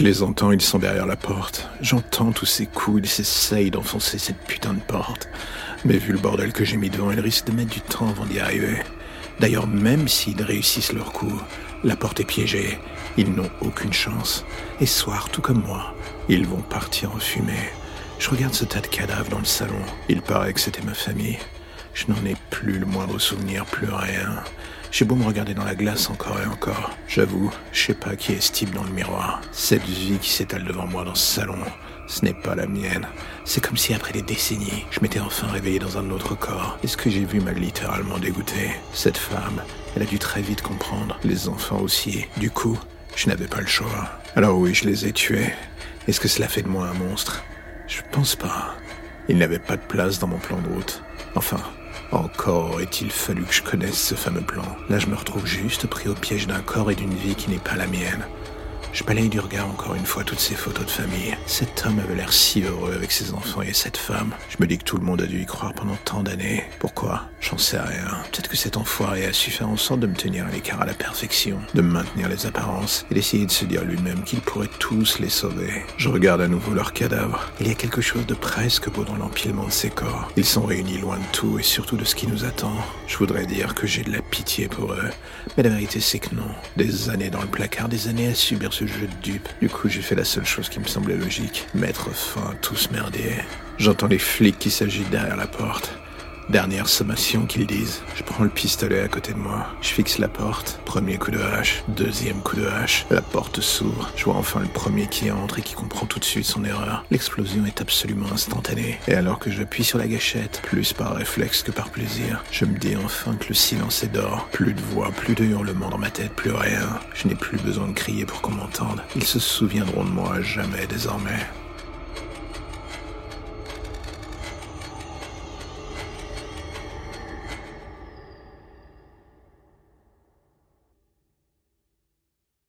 Je les entends, ils sont derrière la porte. J'entends tous ces coups, ils s'essayent d'enfoncer cette putain de porte. Mais vu le bordel que j'ai mis devant, ils risquent de mettre du temps avant d'y arriver. D'ailleurs, même s'ils réussissent leur coup, la porte est piégée. Ils n'ont aucune chance. Et soir, tout comme moi, ils vont partir en fumée. Je regarde ce tas de cadavres dans le salon. Il paraît que c'était ma famille. Je n'en ai plus le moindre souvenir, plus rien. J'ai beau me regarder dans la glace encore et encore. J'avoue, je sais pas qui est ce dans le miroir. Cette vie qui s'étale devant moi dans ce salon, ce n'est pas la mienne. C'est comme si après des décennies, je m'étais enfin réveillé dans un autre corps. Et ce que j'ai vu m'a littéralement dégoûté. Cette femme, elle a dû très vite comprendre. Les enfants aussi. Du coup, je n'avais pas le choix. Alors oui, je les ai tués. Est-ce que cela fait de moi un monstre? Je pense pas. Il n'avait pas de place dans mon plan de route. Enfin, encore aurait-il fallu que je connaisse ce fameux plan. Là, je me retrouve juste pris au piège d'un corps et d'une vie qui n'est pas la mienne. Je balaye du regard encore une fois toutes ces photos de famille. Cet homme avait l'air si heureux avec ses enfants et cette femme. Je me dis que tout le monde a dû y croire pendant tant d'années. Pourquoi? J'en sais rien. Peut-être que cet enfoiré a su faire en sorte de me tenir à l'écart à la perfection, de maintenir les apparences et d'essayer de se dire lui-même qu'il pourrait tous les sauver. Je regarde à nouveau leurs cadavres. Il y a quelque chose de presque beau dans l'empilement de ces corps. Ils sont réunis loin de tout et surtout de ce qui nous attend. Je voudrais dire que j'ai de la pitié pour eux, mais la vérité c'est que non. Des années dans le placard, des années à subir ce jeu de dupe. Du coup, j'ai fait la seule chose qui me semblait logique. Mettre fin à tout ce merdier. J'entends les flics qui s'agitent derrière la porte. Dernière sommation qu'ils disent. Je prends le pistolet à côté de moi. Je fixe la porte. Premier coup de hache. Deuxième coup de hache. La porte s'ouvre. Je vois enfin le premier qui entre et qui comprend tout de suite son erreur. L'explosion est absolument instantanée. Et alors que j'appuie sur la gâchette, plus par réflexe que par plaisir, je me dis enfin que le silence est d'or. Plus de voix, plus de hurlements dans ma tête, plus rien. Je n'ai plus besoin de crier pour qu'on m'entende. Ils se souviendront de moi jamais désormais.